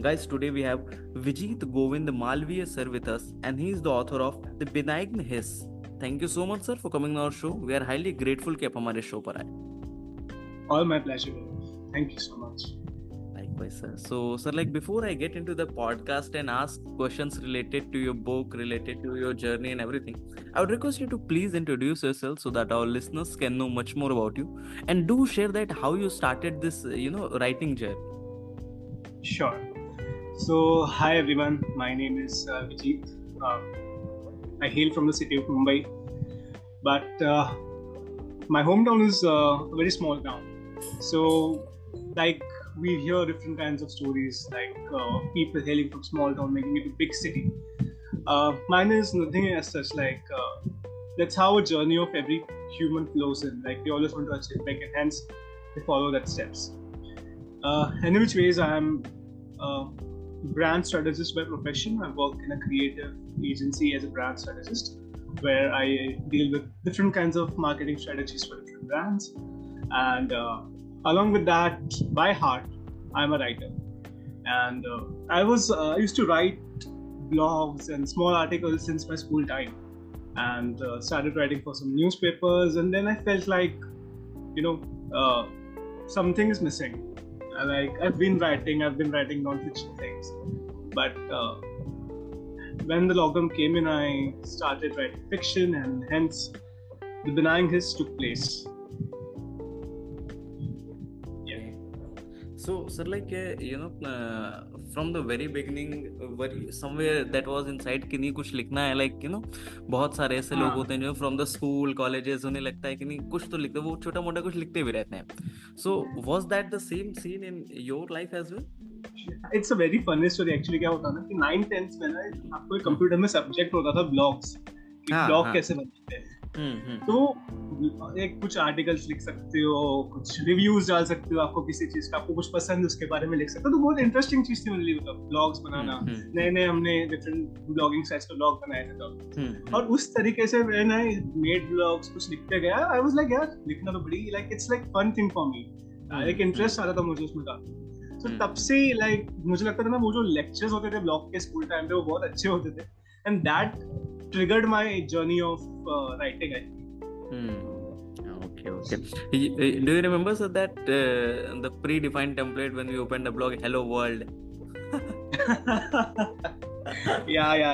Guys, today we have Vijit Govind Malviya sir with us, and he is the author of The Benign Hiss. Thank you so much, sir, for coming on our show. We are highly grateful कि आप हमारे show पर आए. All my pleasure. Thank you so much. Likewise, sir. So, sir, like before I get into the podcast and ask questions related to your book, related to your journey and everything, I would request you to please introduce yourself so that our listeners can know much more about you, and do share that how you started this, you know, writing journey. Sure. So, hi everyone. My name is uh, Vijit. Uh, I hail from the city of Mumbai, but uh, my hometown is uh, a very small town. So, like we hear different kinds of stories, like uh, people hailing from small town making it a big city. Uh, mine is nothing as such. Like that's how a journey of every human flows in. Like they always want to achieve, like, and hence they follow that steps. Uh, in which ways I am brand strategist by profession. I work in a creative agency as a brand strategist where I deal with different kinds of marketing strategies for different brands. And uh, along with that, by heart, I'm a writer. And uh, I was uh, I used to write blogs and small articles since my school time, and uh, started writing for some newspapers. And then I felt like, you know, uh, something is missing like I've been writing, I've been writing non-fiction things, but uh, when the lockdown came in, I started writing fiction, and hence the benign hiss took place. Yeah. So, sir, like uh, you know, uh, from the very beginning very somewhere that was inside कि नहीं कुछ लिखना है like you no बहुत सारे ऐसे हाँ. लोग होते हैं जो फ्रॉम द स्कूल कॉलेजेस उन्हें लगता है कि नहीं कुछ तो लिखते वो छोटा मोटा कुछ लिखते भी रहते हैं। So was that the same scene in your life as well it's a very funny story actually क्या होता ना कि 9 10th में ना आपको कंप्यूटर में सब्जेक्ट होता था ब्लॉग्स कि हाँ, ब्लॉग हाँ। कैसे बनते हैं। हम्म, हम्म। तो एक कुछ आर्टिकल्स लिख सकते हो कुछ रिव्यूज़ डाल सकते हो आपको किसी चीज़ का आपको कुछ पसंद उसके बारे में लिख सकते हो। तो बहुत इंटरेस्टिंग चीज़ थी मेरे मतलब ब्लॉग्स बनाना। नए नए हमने डिफरेंट ब्लॉगिंग साइट्स पे ब्लॉग बनाए थे तब और उस तरीके से मैंने मेड ब्लॉग्स कुछ लिखते गया। आई वाज लाइक यार लिखना तो बड़ी like it's like fun thing for me एक इंटरेस्ट आ रहा था मुझे उसमें का तो तब से लाइक मुझे लगता था ना वो जो लेक्चर्स होते थे ब्लॉग के स्कूल टाइम पे वो बहुत अच्छे होते थे। And that triggered my journey of uh, writing. Hmm. Okay, okay. Do you remember so that uh, the predefined template when we opened the blog "Hello World"? yeah, yeah, yeah.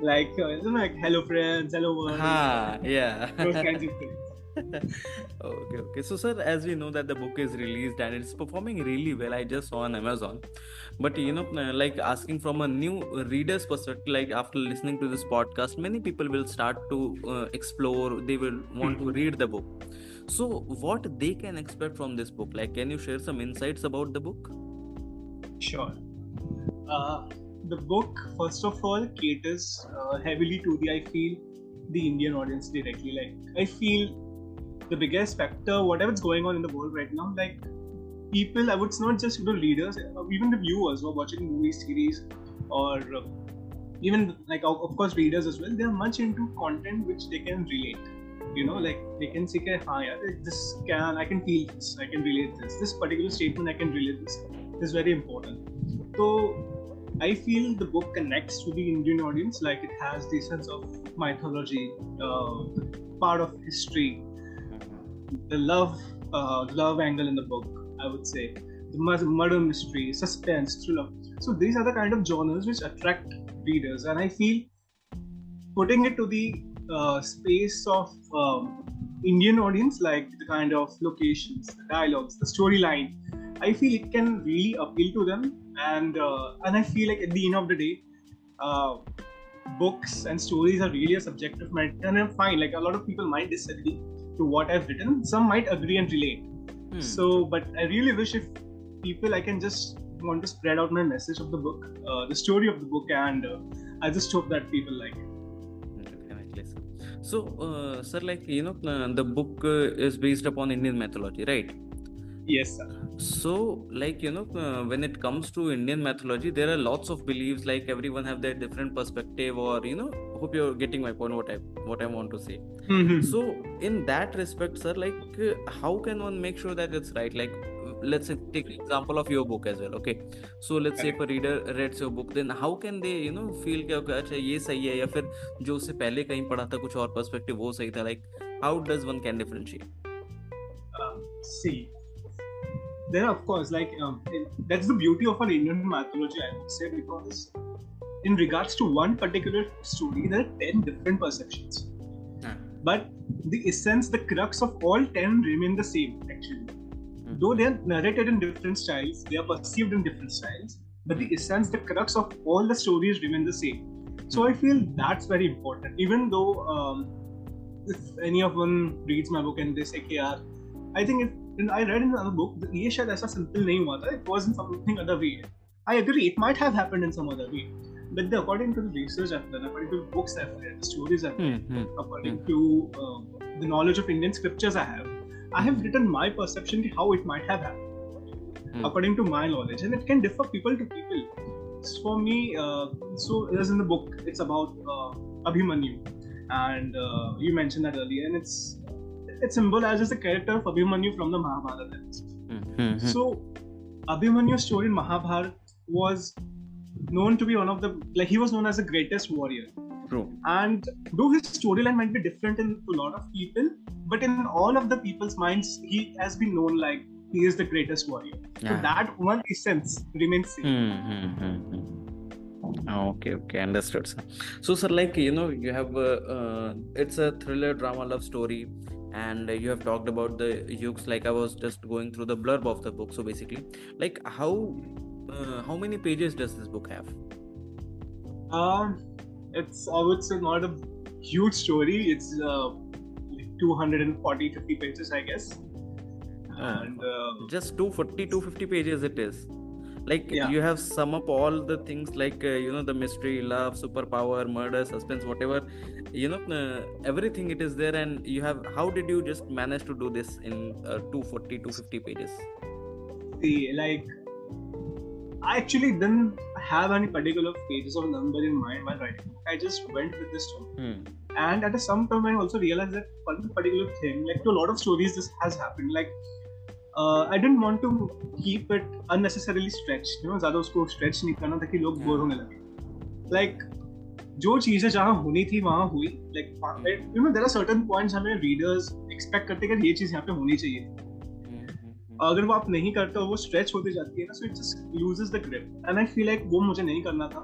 Like, uh, isn't like "Hello friends," "Hello world"? Ah, yeah. Those kinds of things. Okay okay. So sir as we know that the book is released and it's performing really well i just saw on amazon. But you know like asking from a new reader's perspective like after listening to this podcast many people will start to uh, explore they will want to read the book. So what they can expect from this book? Like can you share some insights about the book? Sure. Uh, the book first of all caters uh, heavily to the i feel the indian audience directly. Like i feel the biggest factor, whatever's going on in the world right now, like people, I would not just you know readers, uh, even the viewers who are watching movies, series, or uh, even like of course readers as well. They are much into content which they can relate. You know, like they can say, "Ha, yeah, this can I can feel this, I can relate this. This particular statement I can relate this." This is very important. So I feel the book connects to the Indian audience, like it has the sense of mythology, uh, part of history, the love uh, love angle in the book i would say. The murder mystery suspense thriller. So these are the kind of genres which attract readers and i feel putting it to the uh, space of um, indian audience like the kind of locations the dialogues the storyline i feel it can really appeal to them. And uh, and i feel like at the end of the day uh, books and stories are really a subjective matter and i'm fine. Like a lot of people might disagree to what I've written. Some might agree and relate. Hmm. So, but I really wish if people, I can just want to spread out my message of the book, uh, the story of the book, and uh, I just hope that people like it. so uh, sir like you know uh, the book uh, is based upon indian mythology right yes sir so like you know uh, when it comes to indian mythology there are lots of beliefs like everyone have their different perspective or you know hope you're getting my point what i what i want to say Mhm. so in that respect sir like uh, how can one make sure that it's right like let's say take example of your book as well okay so let's say if a reader reads your book then how can they you know feel कि okay, अच्छा ये सही है या फिर जो उससे पहले कहीं पढ़ा था कुछ और पर्सपेक्टिव वो सही था like how does one can differentiate um, see there of course like um, that's the beauty of our indian mythology i would say because in regards to one particular story there are 10 different perceptions. Yeah. but the essence the crux of all 10 remain the same actually. Mm. though they are narrated in different styles they are perceived in different styles but the essence the crux of all the stories remain the same. So i hmm. feel that's very important. Even though um, if any of one reads my book and they say KR, i think it and I read in another book ये शायद ऐसा simple नहीं हुआ था it was in something other way I agree it might have happened in some other way but the, according to the research I've done according to the books I've read the stories I've read Hmm, hmm. according to uh, the knowledge of Indian scriptures I have I have written my perception ki how it might have happened Hmm. according to my knowledge and it can differ people to people So for me uh, so as in the book it's about uh, Abhimanyu and uh, you mentioned that earlier and it's it symbolizes the character of Abhimanyu from the Mahabharata Hmm, hmm, hmm. so Abhimanyu's story in Mahabharata was known to be one of the like he was known as the greatest warrior True. and though his storyline might be different in to a lot of people but in all of the people's minds he has been known like he is the greatest warrior so that one essence remains same Hmm, hmm, hmm, hmm. Okay, okay, understood, sir. So, sir, like you know, you have uh, uh, it's a thriller drama love story, and you have talked about the yugs. Like I was just going through the blurb of the book. So basically, like how uh, how many pages does this book have? um it's i would say not a huge story it's uh, like 240 50 pages i guess and uh, Just 240, 250 pages it is. Like Yeah. you have sum up all the things like uh, you know the mystery, love, superpower, murder, suspense, whatever. You know uh, everything it is there, and you have. How did you just manage to do this in uh, 240, 250 pages? see like i actually didn't have any particular pages or number in mind while writing i just went with this story Hmm. and at some time i also realized that one particular thing like to a lot of stories this has happened like uh, i didn't want to keep it unnecessarily stretched you know ज़्यादा उसको stretch नहीं करना ताकि लोग bore होने लगे। Like जो चीज़ें जहाँ होनी थी वहाँ हुई। Like you know there are certain points हमें readers expect करते हैं कि ये चीज़ यहाँ पे होनी चाहिए. अगर वो आप नहीं करते हो वो स्ट्रेच होती जाती है ना so it just loses the grip and I feel like वो मुझे नहीं करना था।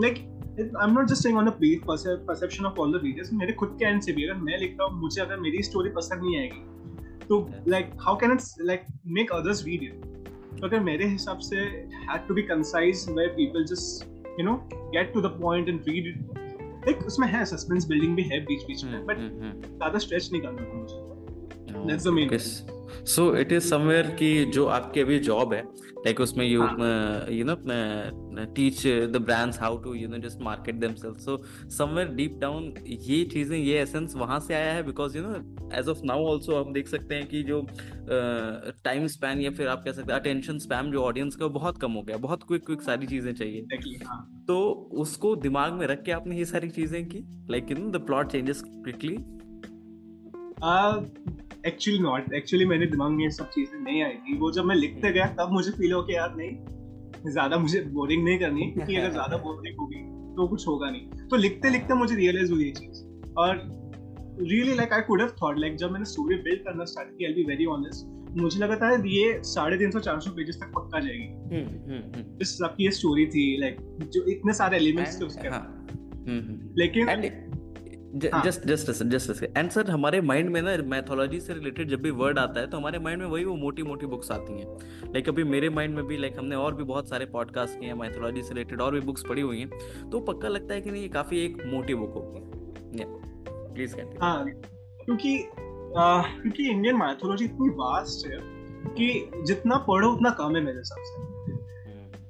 Like I'm not just saying on the perception of all the readers मेरे खुद के एंड से भी अगर मैं लिखता हूँ मुझे अगर मेरी स्टोरी पसंद नहीं आएगी तो like how can it's like make others read it तो अगर मेरे हिसाब से had to be concise where people just you know get to the point and read it like उसमें है सस्पेंस बिल्डिंग भी है बीच बीच में Hmm, बट hmm, hmm. ज्यादा स्ट्रेच नहीं करना था मुझे That's the main so it is somewhere कि जो आपके अभी जॉब है लाइक उसमें you you know teach the brands how to you know just market them self so somewhere deep down ये चीज़ें ये एसेंस वहाँ से आया है because you know as of now also हम देख सकते हैं कि जो टाइम uh, स्पैन या फिर आप कह सकते हैं अटेंशन स्पैन जो ऑडियंस का बहुत कम हो गया बहुत क्विक क्विक सारी चीज़ें चाहिए। हाँ। तो उसको दिमाग में रख के आपने ये सारी चीज़ें की? Like you know the plot changes quickly actually not actually मेरे दिमाग में ये सब चीज़ें नहीं आई थी वो जब मैं लिखते गया तब मुझे फील हो कि यार नहीं ज़्यादा मुझे बोरिंग नहीं करनी क्योंकि अगर ज़्यादा बोरिंग होगी तो कुछ होगा नहीं। तो लिखते लिखते मुझे रियलाइज़ हुई ये चीज़। और really like I could have thought like जब मैंने स्टोरी बिल्ड करना स्टार्ट किया आई बी वेरी ऑनेस्ट मुझे लगा था ये साढ़े तीन सौ चार सौ पेजेस तक पक्का जाएगी। जिस सबकी ये स्टोरी थी लाइक जो इतने सारे एलिमेंट्स थे उसके। लेकिन हाँ. Just just just and sir हमारे माइंड में ना मैथोलॉजी से रिलेटेड जब भी वर्ड आता है तो हमारे माइंड में वही वो मोटी मोटी बुक्स आती हैं। लाइक like अभी मेरे माइंड में भी लाइक like हमने और भी बहुत सारे पॉडकास्ट किए हैं मैथोलॉजी से रिलेटेड और भी बुक्स पढ़ी हुई हैं तो पक्का लगता है कि नहीं ये काफ़ी एक मोटी बुक होगी प्लीज़ हाँ। क्योंकि क्योंकि इंडियन माइथोलॉजी इतनी वास्ट है कि जितना पढ़ो उतना कम है मेरे हिसाब से।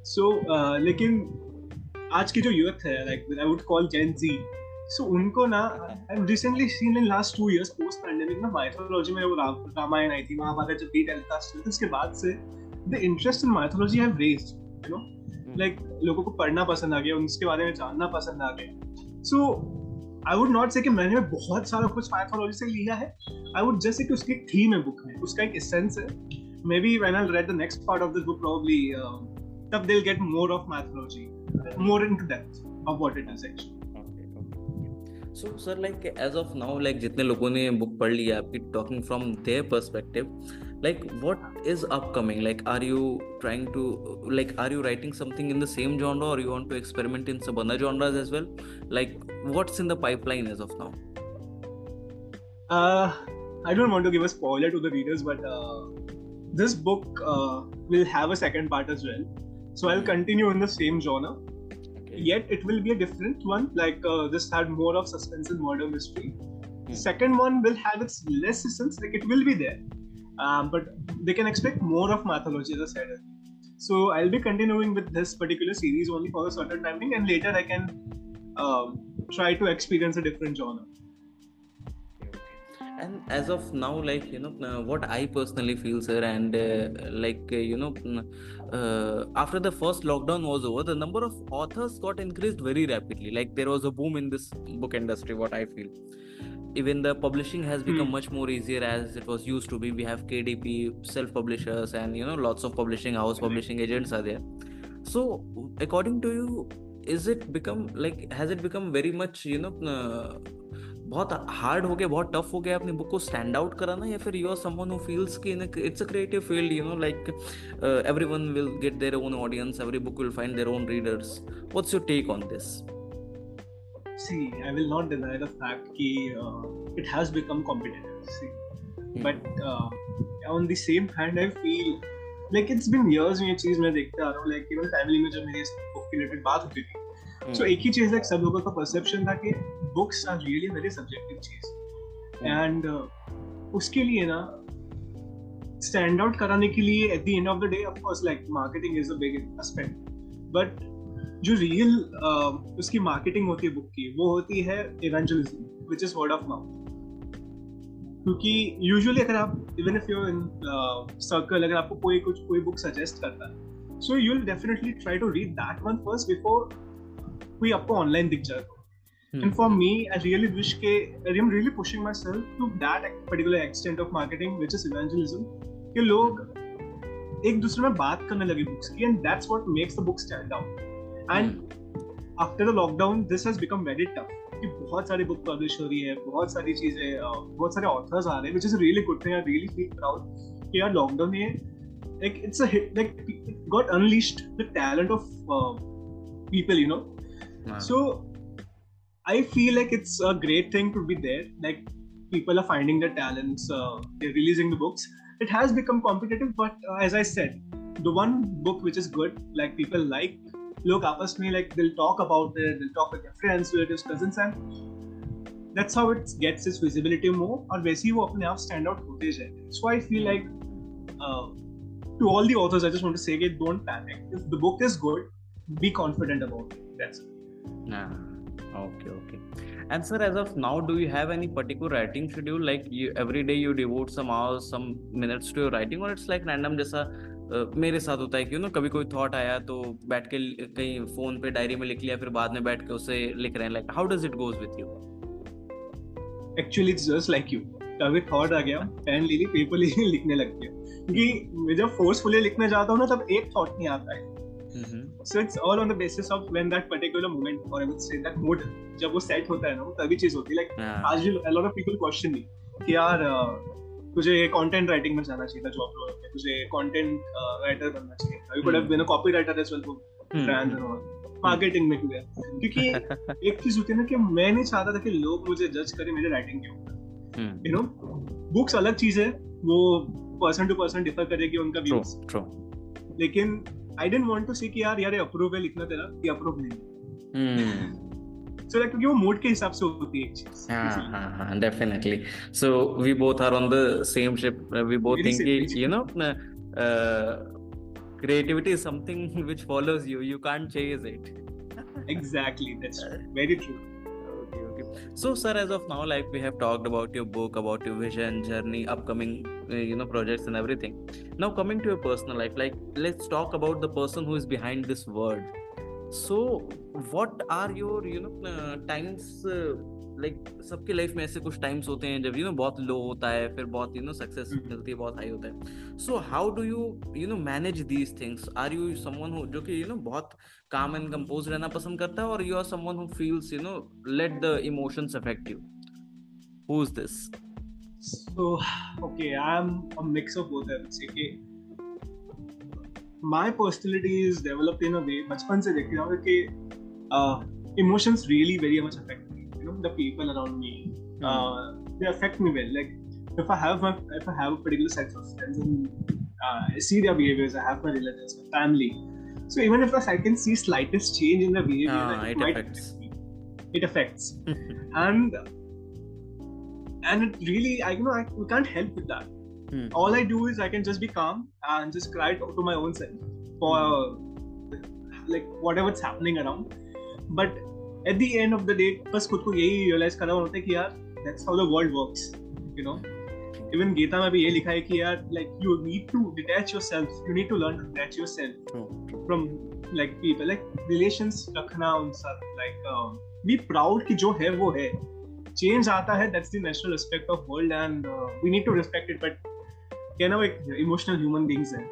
सो लेकिन आज की जो यूथ है like I would call gen Z so उनको ना I recently seen in last two years post pandemic ना माइथोलॉजी में वो रामायण आई थी महाभारत जब बीट टेलीकास्ट हुई उसके बाद से the interest in mythology have raised you know like लोगों को पढ़ना पसंद आ गया उसके बारे में जानना पसंद आ गया। सो आई वुड नॉट से कि मैंने बहुत सारा कुछ माइथोलॉजी से लिया है। आई वुड जस्ट से कि उसकी थीम है बुक में। उसका एक एसेंस है। Maybe when I read the next part of this book probably तब they get more of mythology more into depth of what it is actually so sir like as of now like जितने लोगों ने book पढ़ ली है आपकी talking from their perspective like what is upcoming like are you trying to like are you writing something in the same genre और you want to experiment in सब other genres as well like what's in the pipeline as of now I don't want to give a spoiler to the readers but this book will have a second part as well so I will continue in the same genre yet it will be a different one. Like uh, this had more of suspense and murder mystery. Hmm. second one will have its less essence. Like it will be there. Um, but they can expect more of mythology as I said so I'll be continuing with this particular series only for a certain timing and later I can um, try to experience a different genre and as of now like you know uh, what i personally feel sir and uh, like uh, you know uh, after the first lockdown was over the number of authors got increased very rapidly. Like there was a boom in this book industry what i feel. Even the publishing has become hmm. much more easier as it was used to be. We have kdp self publishers and you know lots of publishing house publishing agents are there. So according to you is it become like has it become very much you know uh, बहुत hard हो गया बहुत tough हो गया अपनी book को stand out कराना या फिर you are someone who feels कि it's a creative field you know like everyone will get their own audience every book will find their own readers what's your take on this see i will not deny the fact ki uh, it has become competitive see. Hmm. but uh, on the same hand i feel like it's been years में ये चीज़ मैं देखता आ रहा हूँ like even family में जब मेरी book के रिलेटेड बात होती थी सो एक ही चीज़ है सब लोगों का परसेप्शन था कि books are really very subjective cheese. And उसके लिए ना स्टैंड आउट कराने के लिए at the end of the day of course like marketing is a big aspect but जो रियल uh, उसकी मार्केटिंग होती है बुक की वो होती है evangelism which is word of mouth क्योंकि यूजुअली अगर आप even if you in circle अगर आपको कोई कुछ कोई बुक सजेस्ट करता है so you will definitely try to read that one first before कोई आपको ऑनलाइन दिख जाए And for me, I really wish ke, I'm really pushing myself to that particular extent of marketing, which is evangelism. कि लोग एक दूसरे में बात करने लगे बुक्स की and that's what makes the book stand out and after the lockdown this has become very tough कि बहुत सारी बुक पब्लिश हो रही है बहुत सारी चीज़ें बहुत सारे ऑथर्स आ रहे हैं which is really good thing I really feel proud कि यार लॉकडाउन में like it's a hit like it got unleashed the talent of uh, people you know so I feel like it's a great thing to be there. Like people are finding their talents, uh, they're releasing the books. It has become competitive, but uh, as I said, the one book which is good, like people like, look आपस me like they'll talk about it, they'll talk with their friends, relatives, cousins, and that's how it gets its visibility more. और वैसे ही वो अपने आप stand out होते जाते So I feel like uh, to all the authors, I just want to say, don't panic. If the book is good, be confident about it. That's it. Ah, okay, okay. And sir, as of now, do you have any particular writing schedule? Like you every day you devote some hours, some minutes to your writing, or it's like random जैसा uh, मेरे साथ होता है कि ना कभी कोई thought आया तो बैठ के कहीं फ़ोन पे डायरी में लिख लिया फिर बाद में बैठ के उसे लिख रहे हैं like how does it goes with you actually it's just like you कभी थॉट आ गया पेन ले ली पेपर ले लिखने लग गया क्योंकि मैं जब फोर्सफुली लिखने जाता हूँ ना तब एक थॉट नहीं आता है Mm-hmm. So it's all on the basis of when that particular moment, or I would say that mood, जब वो set होता है ना तभी चीज़ होती है. Like yeah. आज a lot of people question me कि यार तुझे content writing में जाना चाहिए था जॉब रोल में तुझे content writer बनना चाहिए था. You could have been a copywriter as well for brands and marketing में क्यों क्योंकि एक चीज़ होती है ना कि मैं नहीं चाहता था कि लोग मुझे जज करें मेरे राइटिंग के ऊपर यू नो बुक्स अलग चीज़ है वो पर्सन टू पर्सन डिफर करेगी उनका व्यूज़ लेकिन I don't want to see कि यार यार अप्रूवल इतना तेरा कि अप्रूव नहीं so like your mode ke hisab se hoti hai चीज़ हाँ हाँ definitely so we both are on the same ship we both Very think ki, you know uh, creativity is something which follows you you can't chase it exactly that's true. very true okay okay so sir as of now like we have talked about your book about your vision journey upcoming you know projects and everything. Now coming to your personal life like let's talk about the person who is behind this word. So what are your you know uh, times uh, like सबके life में ऐसे कुछ times होते हैं जब you know बहुत लो होता है फिर बहुत यू नो सक्सेस मिलती है बहुत हाई होता है। So how do you you know manage these things are you someone who जो कि यू नो बहुत काम एंड कंपोज रहना पसंद करता है और you are someone who feels you know let the emotions affect you who is this So, okay, I'm a mix of both. I would say. Okay, my personality is developed in a way. बचपन से देखते हैं कि uh, emotions really very much affect know the people around me mm. uh, they affect me well like if i have my if i have a particular set of friends and uh, I see their behaviors i have my relatives my family so even if i can see slightest change in the behavior ah, it, it affects it affects and and it really i you know i can't help with that hmm. all i do is i can just be calm and just cry to my own self for uh, like whatever's happening around but eight the end of the day बस खुद को यही realise करना होता है कि यार that's how the world works you know even Gita में भी ये लिखा है कि यार like you need to detach yourself you need to learn to detach yourself from like people like relations रखना उनसे लाइक बी प्राउड कि जो है वो है चेंज आता है that's the natural aspect of world and we need to respect it but क्या ना वो एक इमोशनल ह्यूमन बीइंग्स है।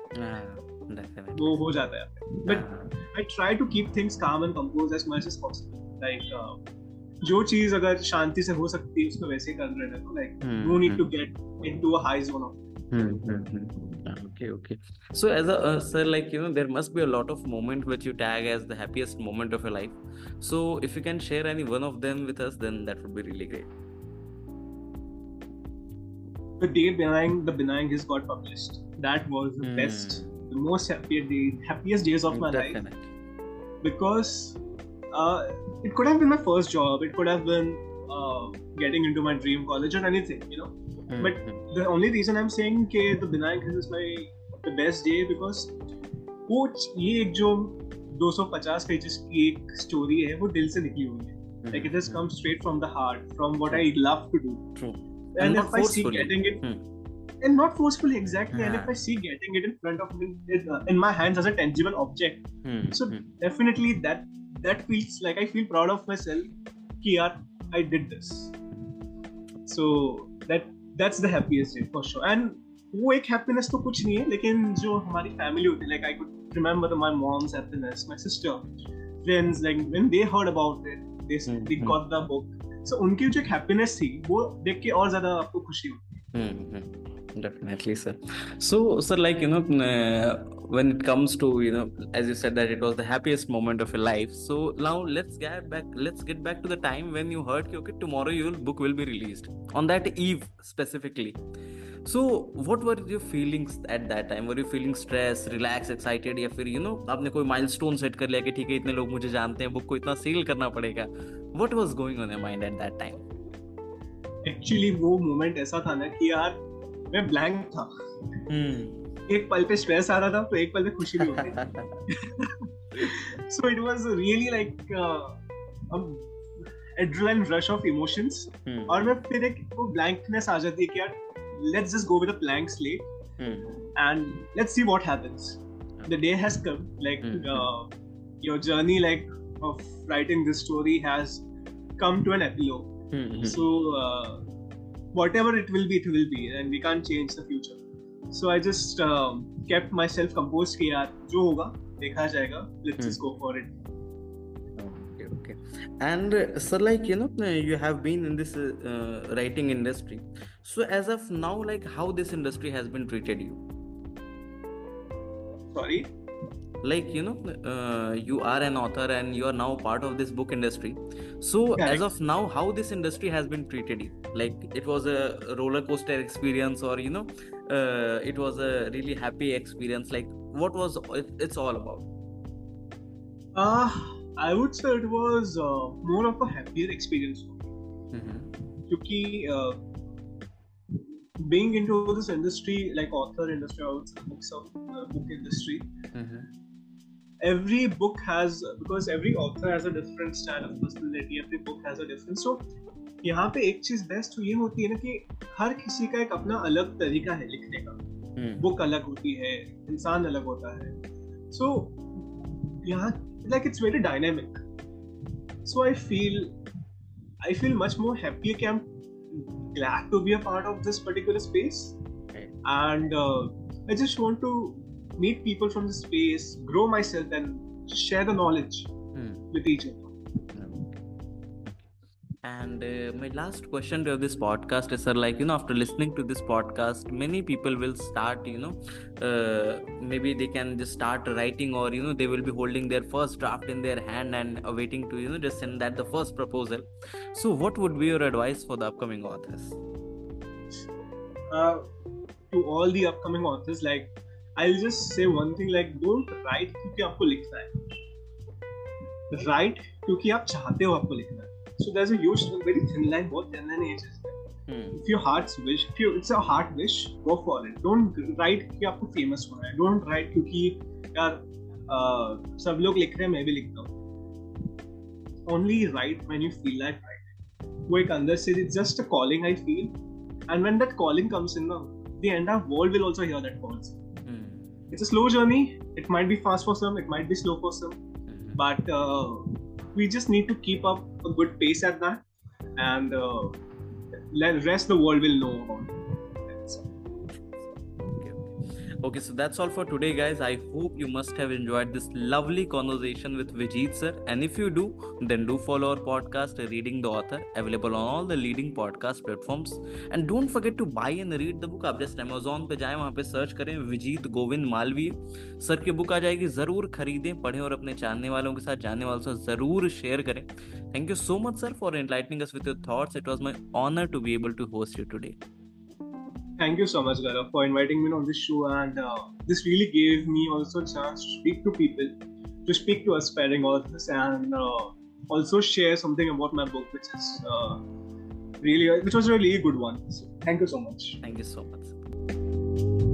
वो हो जाता है। But I try to keep things calm and compose as much as possible like जो चीज़ अगर शांति से हो सकती है उसको वैसे ही कर रहे हैं तो like no need to get into a high zone of okay okay so as a uh, sir like you know there must be a lot of moment which you tag as the happiest moment of your life so if you can share any one of them with us then that would be really great the day Binayang the Binayang has got published that was the mm. best the most happiest day happiest days of my Definitely. life because uh, it could have been my first job. It could have been uh, getting into my dream college or anything, you know. Mm-hmm. But the only reason I'm saying that the Binayak is my the best day because वो ये एक जो 250 pages की एक story है वो दिल से निकली हुई है like it has come straight from the heart from what I love to do True. and, and if I see getting it hmm. and not forcefully exactly yeah. and if I see getting it in front of me uh, in my hands as a tangible object hmm. so hmm. definitely that that feels like I feel proud of myself कि यार I did this so that that's the happiest day for sure. And वो एक happiness तो कुछ नहीं है लेकिन जो हमारी फैमिली होती है like I could remember my mom's happiness my sister friends like when they heard about it they they got the book so उनकी जो एक हैप्पीनेस थी वो देख के और ज़्यादा आपको खुशी होती है। Definitely sir. So sir like you know uh, when it comes to you know as you said that it was the happiest moment of your life so now let's get back let's get back to the time when you heard okay tomorrow your book will be released on that eve specifically so what were your feelings at that time were you feeling stressed relaxed excited या फिर you know आपने कोई milestone set कर लिया कि ठीक है इतने लोग मुझे जानते हैं बुक को इतना सेल करना पड़ेगा what was going on your mind at that time actually वो मोमेंट ऐसा था ना कि यार मैं ब्लैंक था hmm. एक पल पे स्ट्रेस आ रहा था तो एक पल पे खुशी भी होती so it was really like adrenaline rush of emotions और मैं फिर एक वो ब्लैंकनेस आ जाती है कि यार let's just go with a blank slate and let's see what happens the day has come like your journey like of writing this story has come to an epilogue. Mm-hmm. So uh, whatever it will be, it will be, and we can't change the future. So I just um, kept myself composed कि यार जो होगा देखा जाएगा. Let's hmm. just go for it. Okay, okay. And uh, so, like you know, you have been in this uh, uh, writing industry. So as of now, like how this industry has been treated you? Sorry like you know uh, you are an author and you are now part of this book industry so as of now how this industry has been treated you like it was a roller coaster experience or you know uh, it was a really happy experience. Like what was it's all about? Uh i would say it was uh, more of a happier experience for me. Mm-hmm. uh, being into this industry like author industry or books of uh, book industry mm-hmm. every book has because every author has a different style of personality every book has a different so यहाँ पे एक चीज़ best ये होती है ना कि हर किसी का एक अपना अलग तरीका है लिखने का बुक अलग होती है इंसान अलग होता है सो यहाँ like it's very dynamic so I feel I feel much more happy कि I am glad to be a part of this particular space okay. and uh, i just want to meet people from the space grow myself and share the knowledge Hmm. with each other And uh, my last question to this podcast is, sir, like, you know, after listening to this podcast, many people will start, you know, uh, maybe they can just start writing or, you know, they will be holding their first draft in their hand and awaiting to, you know, just send that the first proposal. So, what would be your advice for the upcoming authors? uh, to all the upcoming authors like i'll just say one thing like don't write क्योंकि आपको लिखना है write क्योंकि आप चाहते हो आपको लिखना है so there's a huge very thin line बहुत thin line है चीज Hmm. if your heart's wish if you it's a heart wish go for it don't write कि आपको famous होना है don't write क्योंकि यार uh, सब लोग लिख रहे हैं मैं भी लिखता हूँ only write when you feel like writing वो एक अंदर से it's just a calling I feel and when that calling comes in now the entire world will also hear that call Hmm. it's a slow journey it might be fast for some it might be slow for some Hmm. but uh, we just need to keep up a good pace at that. And uh, let rest the world will know about it okay. Okay, so that's all for today, guys. I hope you must have enjoyed this lovely conversation with Vijit sir. And if you do, then do follow our podcast, Reading the Author, available on all the leading podcast platforms. And don't forget to buy and read the book. आप just Amazon पे जाएं वहाँ पे search करें Vijit Govind Malviya sir की book आ जाएगी जरूर खरीदें पढ़ें और अपने जानने वालों के साथ जानने वालों के साथ जरूर शेयर करें thank you so much sir for enlightening us with your thoughts. It was my honor to be able to host you today. thank you so much Gaurav for inviting me on this show. And uh, this really gave me also a chance to speak to people to speak to aspiring authors and uh, also share something about my book which is uh, really which was a really good one. So thank you so much. Thank you so much.